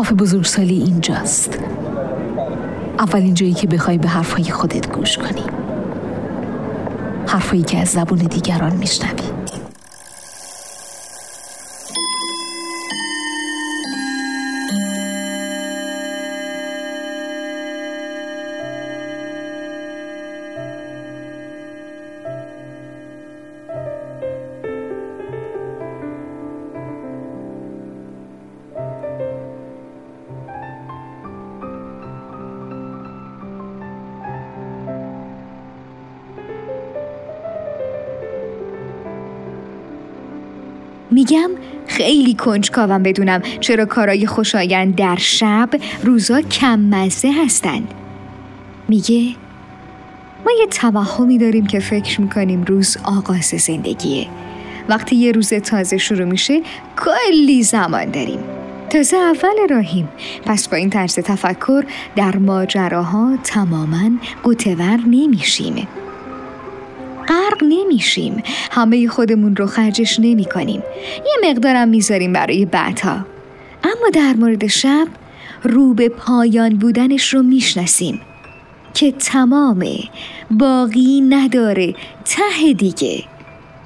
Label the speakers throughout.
Speaker 1: کافه بزرگسالی اینجاست. اولین جایی که بخوای به حرفهای خودت گوش کنی. حرفایی که از زبون دیگران میشنوی.
Speaker 2: میگم خیلی کنجکاوم بدونم چرا کارای خوشایند در شب روزا کم مزه هستند. میگه ما یه توهمی داریم که فکر می‌کنیم روز آغاز زندگیه. وقتی یه روز تازه شروع میشه کلی زمان داریم. تازه اول راهیم. پس با این طرز تفکر در ماجراها تماما قوتور نمیشیم. نمیشیم. همه خودمون رو خرجش نمی کنیم یه مقدارم می‌ذاریم برای بعدها. اما در مورد شب رو به پایان بودنش رو می‌شناسیم که تمامه باقی نداره ته دیگه.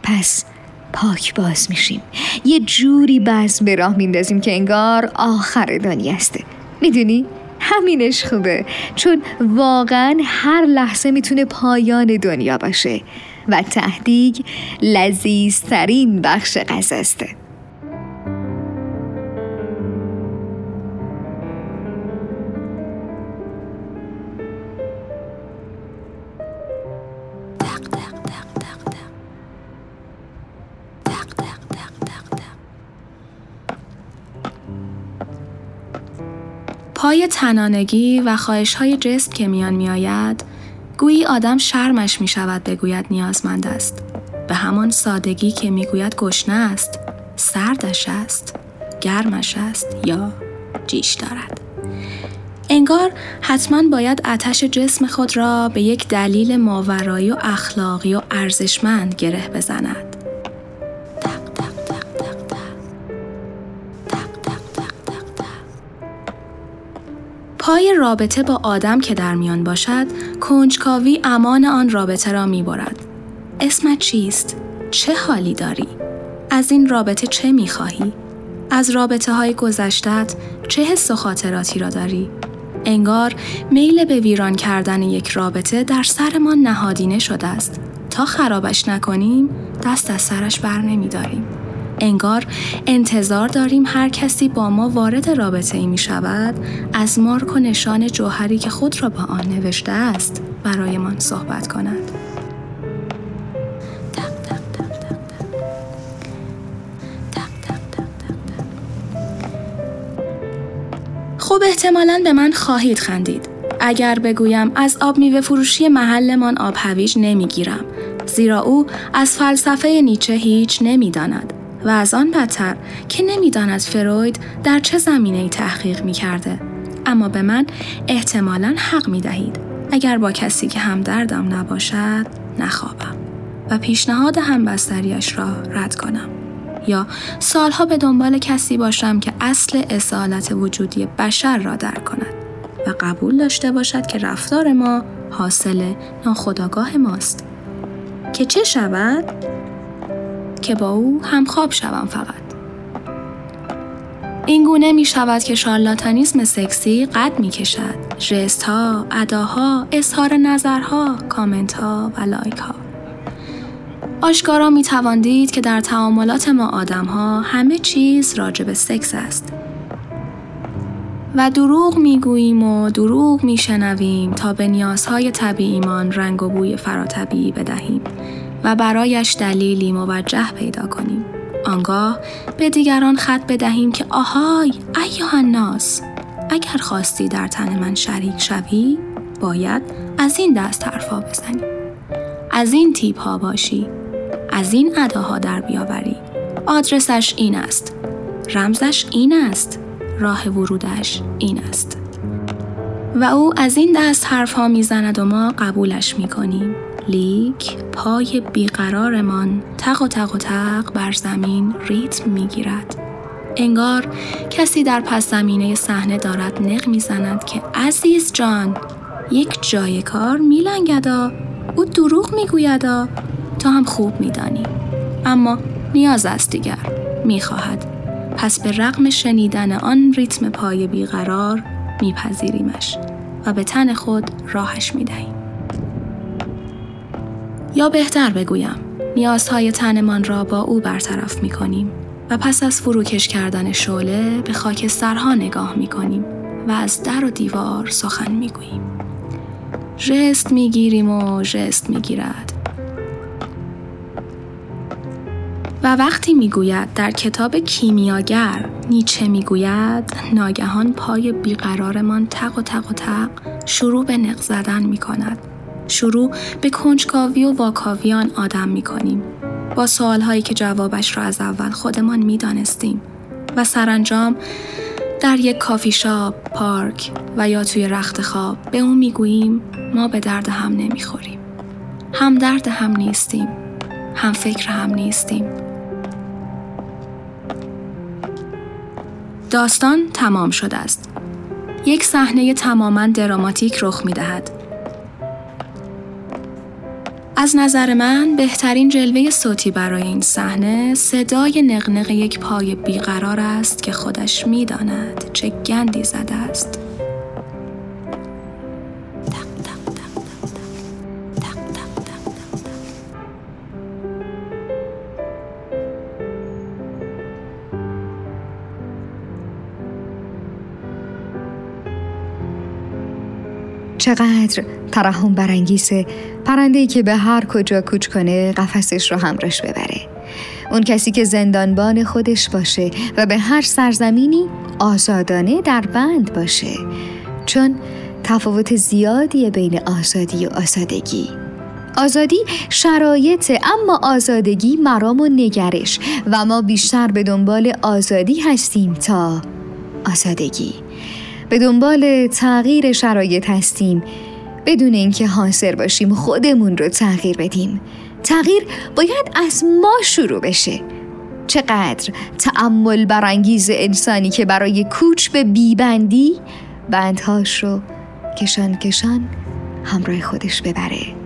Speaker 2: پس پاک باز میشیم. یه جوری بزم به راه میندازیم که انگار آخر دنیاسته می‌دونی؟ همینش خوبه. چون واقعا هر لحظه می‌تونه پایان دنیا باشه. و تهدیگ لذیذترین بخش غذاسته
Speaker 3: پای تنانگی و خواهش های جسم که میان میآید گویی آدم شرمش می شود بگوید نیازمند است. به همان سادگی که می‌گوید گشنه است. سردش است. گرمش است یا جیش دارد. انگار حتما باید آتش جسم خود را به یک دلیل ماورایی و اخلاقی و ارزشمند گره بزند. پای رابطه با آدم که در میان باشد کنجکاوی امان آن رابطه را می برد. اسمت چیست؟ چه حالی داری؟ از این رابطه چه می خواهی؟ از رابطه های گذشتت چه حس و خاطراتی را داری؟ انگار میل به ویران کردن یک رابطه در سرمان نهادینه شده است. تا خرابش نکنیم دست از سرش بر نمی داریم. انگار انتظار داریم هر کسی با ما وارد رابطه ای می شود از مارک و نشان جوهری که خود را با آن نوشته است برایمان صحبت کند. خب احتمالا به من خواهید خندید. اگر بگویم از آب میوه فروشی محلمان آب هویج نمی‌گیرم زیرا او از فلسفه نیچه هیچ نمی‌داند و از آن بدتر که نمی‌داند فروید در چه زمینه ای تحقیق می کرده. اما به من احتمالا حق می دهید. اگر با کسی که همدردم نباشد نخوابم و پیشنهاد همبستریش را رد کنم. یا سالها به دنبال کسی باشم که اصل اصالت وجودی بشر را درک کند و قبول داشته باشد که رفتار ما حاصل ناخداگاه ماست. که چه شود؟ که با او همخواب شوم فقط. این گونه می شود که شارلاتانیسم سکسی قد می کشد. جست ها، اداها، اظهار نظرها، کامنت ها و لایک ها. آشکارا می تواندید که در تعاملات ما آدم ها همه چیز راجب سکس است. و دروغ می‌گوییم و دروغ میشنویم تا به نیازهای طبیعیمان رنگ و بوی فراتبیعی بدهیم و برایش دلیلی موجه پیدا کنیم. آنگاه به دیگران خط بدهیم که آهای ایوه الناس اگر خواستی در تن من شریک شوی باید از این دست حرفا بزنی. از این تیپ ها باشی از این اداها در بیاوری. آدرسش این است. رمزش این است. راه ورودش این است. و او از این دست حرف ها می‌زند و ما قبولش می کنیم لیک پای بیقرارمان تق و تق و تق بر زمین ریتم می گیرد انگار کسی در پس زمینه صحنه دارد نق می‌زند که عزیز جان یک جای کار میلنگدا او دروغ میگویدا تو هم خوب میدانی. اما نیاز است دیگر می‌خواهد. پس به رغم شنیدن آن ریتم پای بیقرار میپذیریمش و به تن خود راهش می‌دهیم. یا بهتر بگویم نیازهای تنمان را با او برطرف می‌کنیم و پس از فروکش کردن شعله به خاکسترها نگاه می‌کنیم و از در و دیوار سخن می‌گوییم ژست می‌گیریم و ژست می‌گیرد و وقتی می‌گوید در کتاب کیمیاگر نیچه می‌گوید ناگهان پای بیقرارمان تق و تق و تق شروع به نق زدن می کند. شروع به کنجکاوی و واکاوی آن آدم می کنیم. با سوالهایی که جوابش را از اول خودمان می دانستیم و سرانجام در یک کافی شاپ، پارک و یا توی رخت خواب به اون می‌گوییم ما به درد هم نمی‌خوریم. هم درد هم نیستیم. هم فکر هم نیستیم. داستان تمام شده است. یک صحنه تماما دراماتیک رخ می دهد. از نظر من بهترین جلوه صوتی برای این صحنه صدای نقنق یک پای بیقرار است که خودش می‌داند چه گندی زده است.
Speaker 2: چقدر ترحم برانگیزه پرنده که به هر کجا کوچ کنه قفسش رو همراش ببره. اون کسی که زندانبان خودش باشه و به هر سرزمینی آزادانه در بند باشه. چون تفاوت زیادی بین آزادی و آزادگی آزادی شرایط اما آزادگی مرام و نگرش و ما بیشتر به دنبال آزادی هستیم تا آزادگی به دنبال تغییر شرایط هستیم. بدون اینکه حاضر باشیم خودمون رو تغییر بدیم. تغییر باید از ما شروع بشه. چقدر تعمل برانگیز انسانی که برای کوچ به بیبندی بندهاش رو کشان کشان همراه خودش ببره.